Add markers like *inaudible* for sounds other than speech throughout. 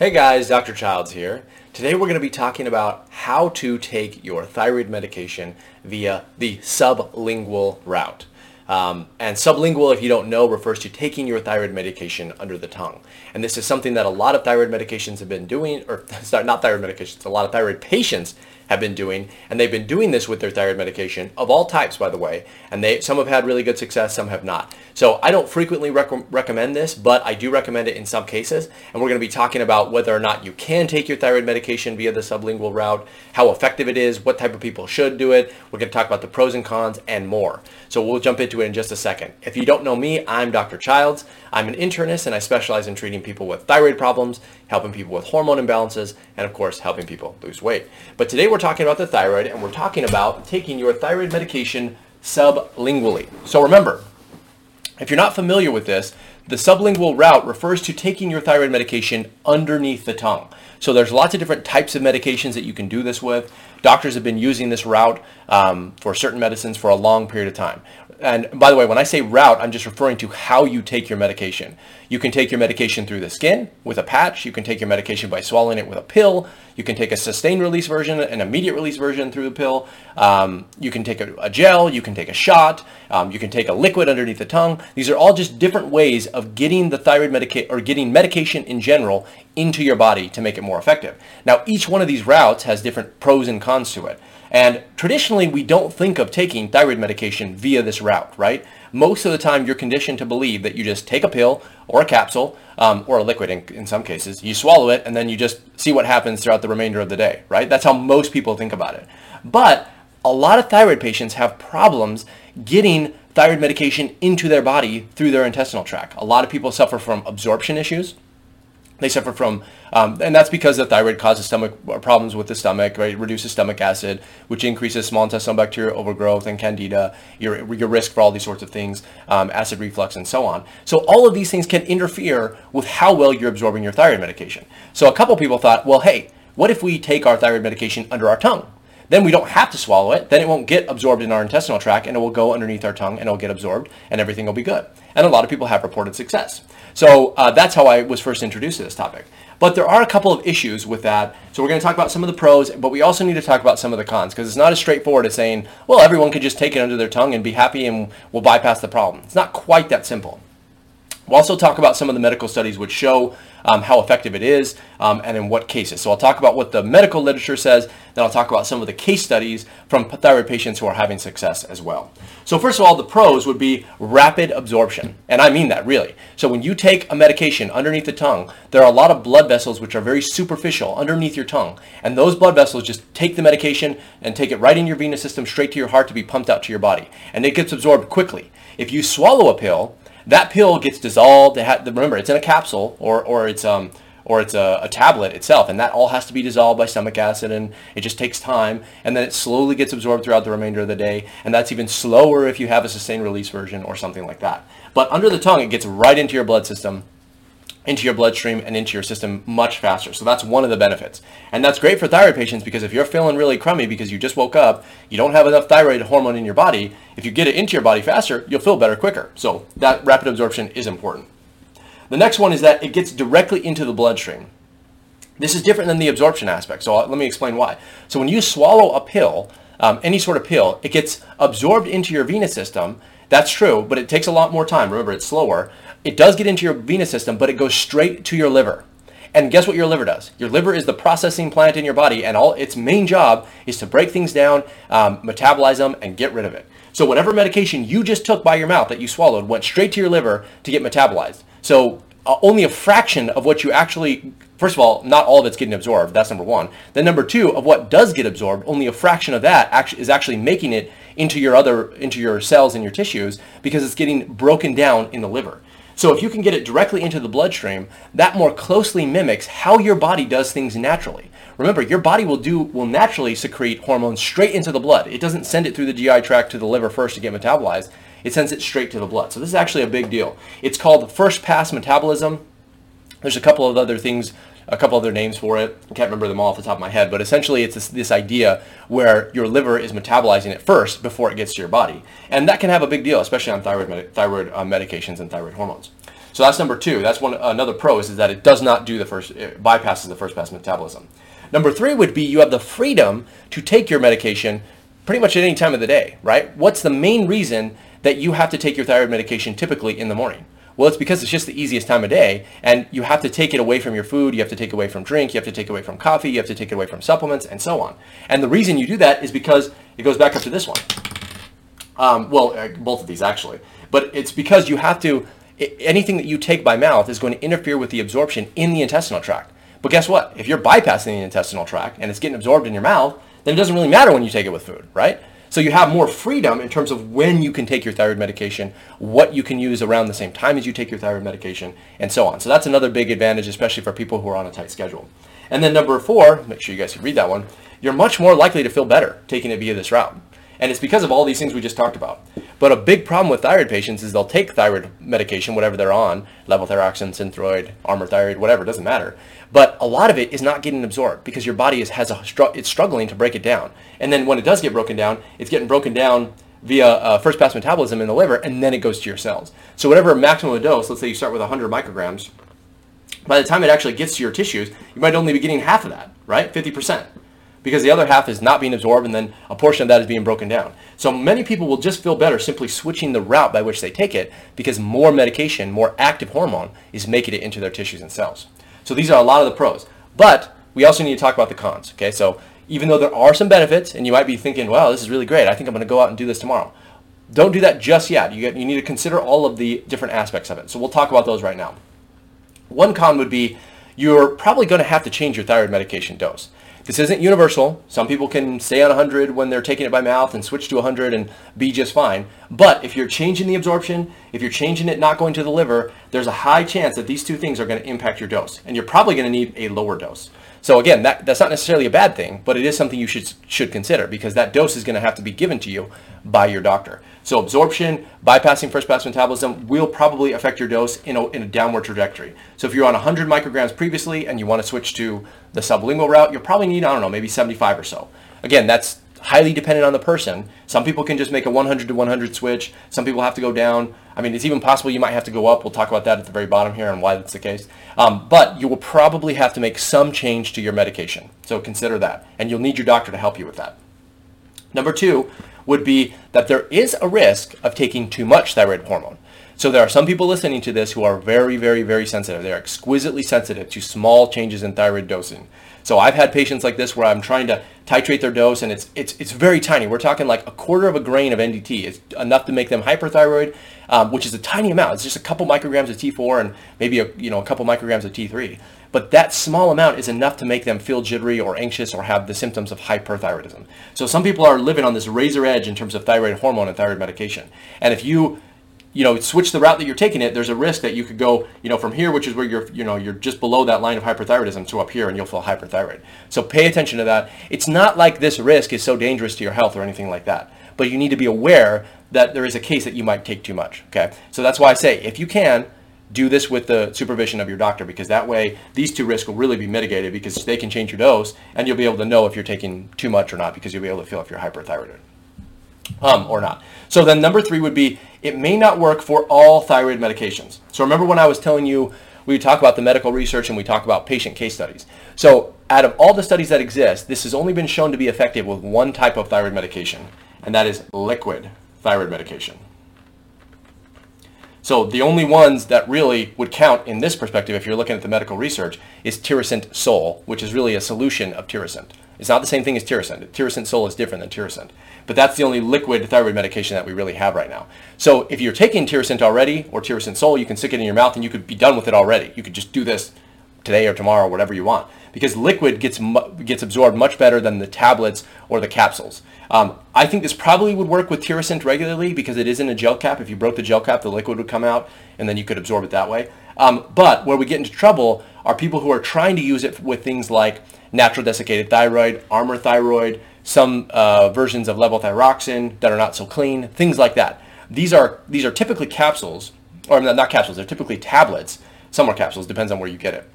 Hey guys, Dr. Childs here. Today we're going to be talking about how to take your thyroid medication via the sublingual route. Um, and sublingual, if you don't know, refers to taking your thyroid medication under the tongue. And this is something that a lot of thyroid medications have been doing, or *laughs* not thyroid medications, a lot of thyroid patients have been doing, and they've been doing this with their thyroid medication of all types, by the way. And they some have had really good success, some have not. So I don't frequently rec- recommend this, but I do recommend it in some cases. And we're going to be talking about whether or not you can take your thyroid medication via the sublingual route, how effective it is, what type of people should do it. We're going to talk about the pros and cons and more. So we'll jump into it in just a second. If you don't know me, I'm Dr. Childs. I'm an internist and I specialize in treating people with thyroid problems, helping people with hormone imbalances, and of course, helping people lose weight. But today we're talking about the thyroid and we're talking about taking your thyroid medication sublingually. So remember, if you're not familiar with this, the sublingual route refers to taking your thyroid medication underneath the tongue. So there's lots of different types of medications that you can do this with. Doctors have been using this route um, for certain medicines for a long period of time. And by the way, when I say route, I'm just referring to how you take your medication. You can take your medication through the skin with a patch. You can take your medication by swallowing it with a pill. You can take a sustained release version, an immediate release version through the pill. Um, you can take a, a, gel. You can take a shot. Um, you can take a liquid underneath the tongue. These are all just different ways of getting the thyroid medication or getting medication in general into your body to make it more effective. Now, each one of these routes has different pros and cons to it. And traditionally, we don't think of taking thyroid medication via this route, right? Most of the time, you're conditioned to believe that you just take a pill or a capsule um, or a liquid in, in some cases, you swallow it, and then you just see what happens throughout the remainder of the day, right? That's how most people think about it. But a lot of thyroid patients have problems getting thyroid medication into their body through their intestinal tract. A lot of people suffer from absorption issues they suffer from, um, and that's because the thyroid causes stomach problems with the stomach, right? It reduces stomach acid, which increases small intestinal bacterial overgrowth and candida, your, your risk for all these sorts of things, um, acid reflux and so on. So all of these things can interfere with how well you're absorbing your thyroid medication. So a couple people thought, well, hey, what if we take our thyroid medication under our tongue? Then we don't have to swallow it. Then it won't get absorbed in our intestinal tract and it will go underneath our tongue and it'll get absorbed and everything will be good. And a lot of people have reported success. So uh, that's how I was first introduced to this topic. But there are a couple of issues with that. So we're going to talk about some of the pros, but we also need to talk about some of the cons because it's not as straightforward as saying, well, everyone could just take it under their tongue and be happy and we'll bypass the problem. It's not quite that simple. We'll also talk about some of the medical studies which show um, how effective it is, um, and in what cases. So I'll talk about what the medical literature says, then I'll talk about some of the case studies from thyroid patients who are having success as well. So first of all, the pros would be rapid absorption, and I mean that really. So when you take a medication underneath the tongue, there are a lot of blood vessels which are very superficial underneath your tongue, and those blood vessels just take the medication and take it right in your venous system straight to your heart to be pumped out to your body, and it gets absorbed quickly. If you swallow a pill, that pill gets dissolved. remember, it's in a capsule or, or it's um, or it's a, a, tablet itself, and that all has to be dissolved by stomach acid, and it just takes time, and then it slowly gets absorbed throughout the remainder of the day, and that's even slower if you have a sustained release version or something like that. But under the tongue, it gets right into your blood system, into your bloodstream and into your system much faster. So that's one of the benefits. And that's great for thyroid patients because if you're feeling really crummy because you just woke up, you don't have enough thyroid hormone in your body, if you get it into your body faster, you'll feel better quicker. So that rapid absorption is important. The next one is that it gets directly into the bloodstream. This is different than the absorption aspect. So let me explain why. So when you swallow a pill, um, any sort of pill, it gets absorbed into your venous system. That's true, but it takes a lot more time. Remember, it's slower. It does get into your venous system, but it goes straight to your liver. And guess what your liver does? Your liver is the processing plant in your body, and all its main job is to break things down, um, metabolize them, and get rid of it. So whatever medication you just took by your mouth that you swallowed went straight to your liver to get metabolized. So uh, only a fraction of what you actually, first of all, not all of it's getting absorbed. That's number one. Then number two, of what does get absorbed, only a fraction of that actually, is actually making it into your other, into your cells and your tissues because it's getting broken down in the liver. So if you can get it directly into the bloodstream, that more closely mimics how your body does things naturally. Remember, your body will do will naturally secrete hormones straight into the blood. It doesn't send it through the GI tract to the liver first to get metabolized. It sends it straight to the blood. So this is actually a big deal. It's called first pass metabolism. There's a couple of other things a couple other names for it. I can't remember them all off the top of my head, but essentially it's this, this idea where your liver is metabolizing it first before it gets to your body. And that can have a big deal, especially on thyroid, thyroid uh, medications and thyroid hormones. So that's number two. That's one another pro is, is that it does not do the first it bypasses the first pass metabolism. Number three would be you have the freedom to take your medication pretty much at any time of the day, right? What's the main reason that you have to take your thyroid medication typically in the morning? Well, it's because it's just the easiest time of day, and you have to take it away from your food, you have to take away from drink, you have to take away from coffee, you have to take it away from supplements, and so on. And the reason you do that is because it goes back up to this one. Um, well, uh, both of these actually, but it's because you have to. Anything that you take by mouth is going to interfere with the absorption in the intestinal tract. But guess what? If you're bypassing the intestinal tract and it's getting absorbed in your mouth, then it doesn't really matter when you take it with food, right? So you have more freedom in terms of when you can take your thyroid medication, what you can use around the same time as you take your thyroid medication, and so on. So that's another big advantage, especially for people who are on a tight schedule. And then number four, make sure you guys can read that one, you're much more likely to feel better taking it via this route. And it's because of all these things we just talked about. But a big problem with thyroid patients is they'll take thyroid medication, whatever they're on, levothyroxine, synthroid, Armour thyroid, whatever, doesn't matter. But a lot of it is not getting absorbed because your body is, has a, it's struggling to break it down. And then when it does get broken down, it's getting broken down via uh, first pass metabolism in the liver, and then it goes to your cells. So whatever maximum dose, let's say you start with 100 micrograms, by the time it actually gets to your tissues, you might only be getting half of that, right? 50% because the other half is not being absorbed and then a portion of that is being broken down. So many people will just feel better simply switching the route by which they take it because more medication, more active hormone is making it into their tissues and cells. So these are a lot of the pros. But we also need to talk about the cons. Okay, so even though there are some benefits and you might be thinking, well, this is really great. I think I'm going to go out and do this tomorrow. Don't do that just yet. You, you need to consider all of the different aspects of it. So we'll talk about those right now. One con would be you're probably going to have to change your thyroid medication dose. This isn't universal. Some people can stay on 100 when they're taking it by mouth and switch to 100 and be just fine. But if you're changing the absorption, if you're changing it not going to the liver, there's a high chance that these two things are going to impact your dose. And you're probably going to need a lower dose. So again, that, that's not necessarily a bad thing, but it is something you should should consider because that dose is going to have to be given to you by your doctor. So absorption, bypassing first pass metabolism will probably affect your dose in a, in a downward trajectory. So if you're on 100 micrograms previously and you want to switch to the sublingual route, you'll probably need, I don't know, maybe 75 or so. Again, that's highly dependent on the person. Some people can just make a 100 to 100 switch. Some people have to go down. I mean, it's even possible you might have to go up. We'll talk about that at the very bottom here and why that's the case. Um, but you will probably have to make some change to your medication. So consider that. And you'll need your doctor to help you with that. Number two would be that there is a risk of taking too much thyroid hormone. So there are some people listening to this who are very, very, very sensitive. They're exquisitely sensitive to small changes in thyroid dosing. So I've had patients like this where I'm trying to titrate their dose and it's it's it's very tiny. We're talking like a quarter of a grain of NDT. It's enough to make them hyperthyroid, um, which is a tiny amount. It's just a couple micrograms of T4 and maybe a you know a couple micrograms of T3. But that small amount is enough to make them feel jittery or anxious or have the symptoms of hyperthyroidism. So some people are living on this razor edge in terms of thyroid hormone and thyroid medication. And if you you know, switch the route that you're taking it, there's a risk that you could go, you know, from here, which is where you're, you know, you're just below that line of hyperthyroidism to up here and you'll feel hyperthyroid. So pay attention to that. It's not like this risk is so dangerous to your health or anything like that, but you need to be aware that there is a case that you might take too much, okay? So that's why I say, if you can, do this with the supervision of your doctor because that way these two risks will really be mitigated because they can change your dose and you'll be able to know if you're taking too much or not because you'll be able to feel if you're hyperthyroid um, or not. So then number three would be it may not work for all thyroid medications. So remember when I was telling you we talk about the medical research and we talk about patient case studies. So out of all the studies that exist, this has only been shown to be effective with one type of thyroid medication, and that is liquid thyroid medication. So the only ones that really would count in this perspective, if you're looking at the medical research, is Tirosint Sol, which is really a solution of Tirosint. It's not the same thing as Tirosint. Tirosint Sol is different than Tirosint. But that's the only liquid thyroid medication that we really have right now. So if you're taking Tirosint already or Tirosint Sol, you can stick it in your mouth and you could be done with it already. You could just do this today or tomorrow, or whatever you want, because liquid gets gets absorbed much better than the tablets or the capsules. Um, I think this probably would work with Tirosint regularly because it is in a gel cap. If you broke the gel cap, the liquid would come out, and then you could absorb it that way. Um, but where we get into trouble are people who are trying to use it with things like natural desiccated thyroid, Armour thyroid, some uh, versions of levothyroxine that are not so clean, things like that. These are these are typically capsules, or not capsules. They're typically tablets. Some are capsules, depends on where you get it.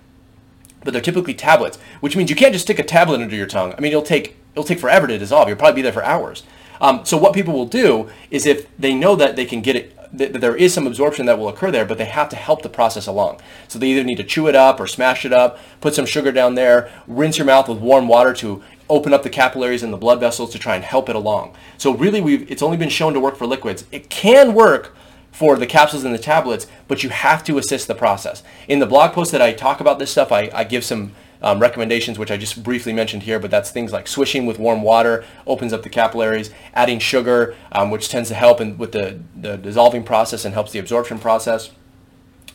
But they're typically tablets, which means you can't just stick a tablet under your tongue. I mean, it'll take it'll take forever to dissolve. You'll probably be there for hours. Um, so what people will do is if they know that they can get it th- there is some absorption that will occur there, but they have to help the process along. So they either need to chew it up or smash it up, put some sugar down there, rinse your mouth with warm water to open up the capillaries and the blood vessels to try and help it along. So really, we've it's only been shown to work for liquids. It can work for the capsules and the tablets, but you have to assist the process. In the blog post that I talk about this stuff, I, I give some um, recommendations, which I just briefly mentioned here, but that's things like swishing with warm water opens up the capillaries, adding sugar, um, which tends to help in, with the, the dissolving process and helps the absorption process.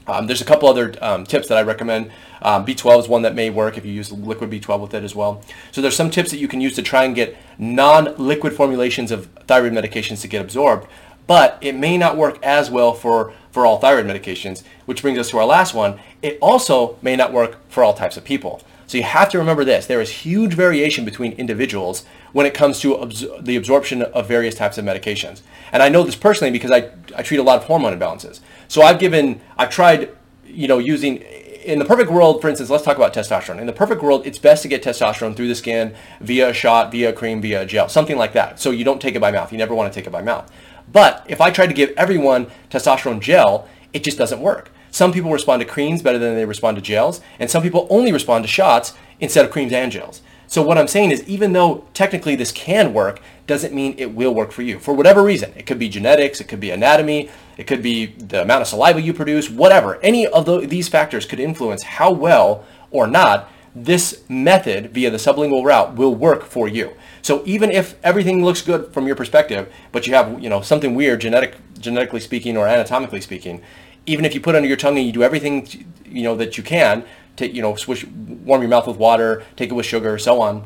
Um, there's a couple other um, tips that I recommend. Um, B12 is one that may work if you use liquid B12 with it as well. So there's some tips that you can use to try and get non-liquid formulations of thyroid medications to get absorbed, but it may not work as well for, for all thyroid medications, which brings us to our last one. It also may not work for all types of people. So you have to remember this. There is huge variation between individuals when it comes to absor- the absorption of various types of medications. And I know this personally because I, I treat a lot of hormone imbalances. So I've given, I've tried, you know, using, in the perfect world, for instance, let's talk about testosterone. In the perfect world, it's best to get testosterone through the skin via a shot, via a cream, via a gel, something like that. So you don't take it by mouth. You never want to take it by mouth. But if I tried to give everyone testosterone gel, it just doesn't work. Some people respond to creams better than they respond to gels, and some people only respond to shots instead of creams and gels. So what I'm saying is even though technically this can work, doesn't mean it will work for you for whatever reason. It could be genetics, it could be anatomy, it could be the amount of saliva you produce, whatever. Any of the, these factors could influence how well or not this method via the sublingual route will work for you. So even if everything looks good from your perspective, but you have, you know, something weird genetic genetically speaking or anatomically speaking, even if you put it under your tongue and you do everything, you know, that you can, take, you know, swish, warm your mouth with water, take it with sugar, so on,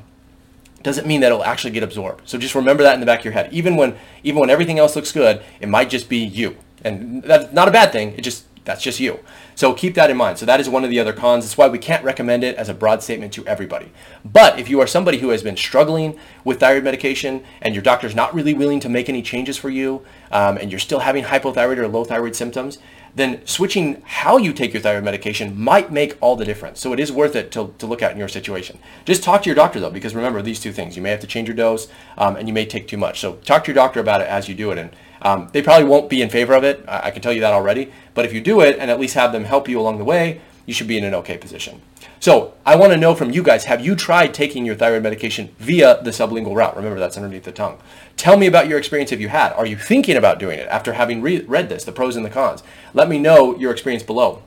doesn't mean that it'll actually get absorbed. So just remember that in the back of your head. Even when even when everything else looks good, it might just be you. And that's not a bad thing. It just that's just you. So keep that in mind. So that is one of the other cons. That's why we can't recommend it as a broad statement to everybody. But if you are somebody who has been struggling with thyroid medication and your doctor's not really willing to make any changes for you, um, and you're still having hypothyroid or low thyroid symptoms, then switching how you take your thyroid medication might make all the difference. So it is worth it to, to look at in your situation. Just talk to your doctor though, because remember these two things. You may have to change your dose um, and you may take too much. So talk to your doctor about it as you do it. And um, they probably won't be in favor of it. I, I can tell you that already. But if you do it and at least have them help you along the way, you should be in an okay position. So I want to know from you guys, have you tried taking your thyroid medication via the sublingual route? Remember, that's underneath the tongue. Tell me about your experience if you had. Are you thinking about doing it after having re- read this, the pros and the cons? Let me know your experience below.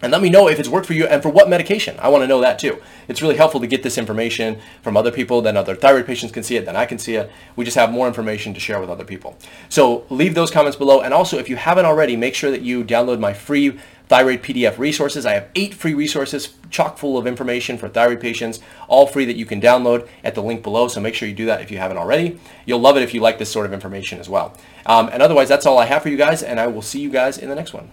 And let me know if it's worked for you and for what medication. I want to know that too. It's really helpful to get this information from other people, then other thyroid patients can see it, then I can see it. We just have more information to share with other people. So leave those comments below. And also, if you haven't already, make sure that you download my free thyroid PDF resources. I have eight free resources chock full of information for thyroid patients, all free that you can download at the link below. So make sure you do that if you haven't already. You'll love it if you like this sort of information as well. Um, and otherwise, that's all I have for you guys, and I will see you guys in the next one.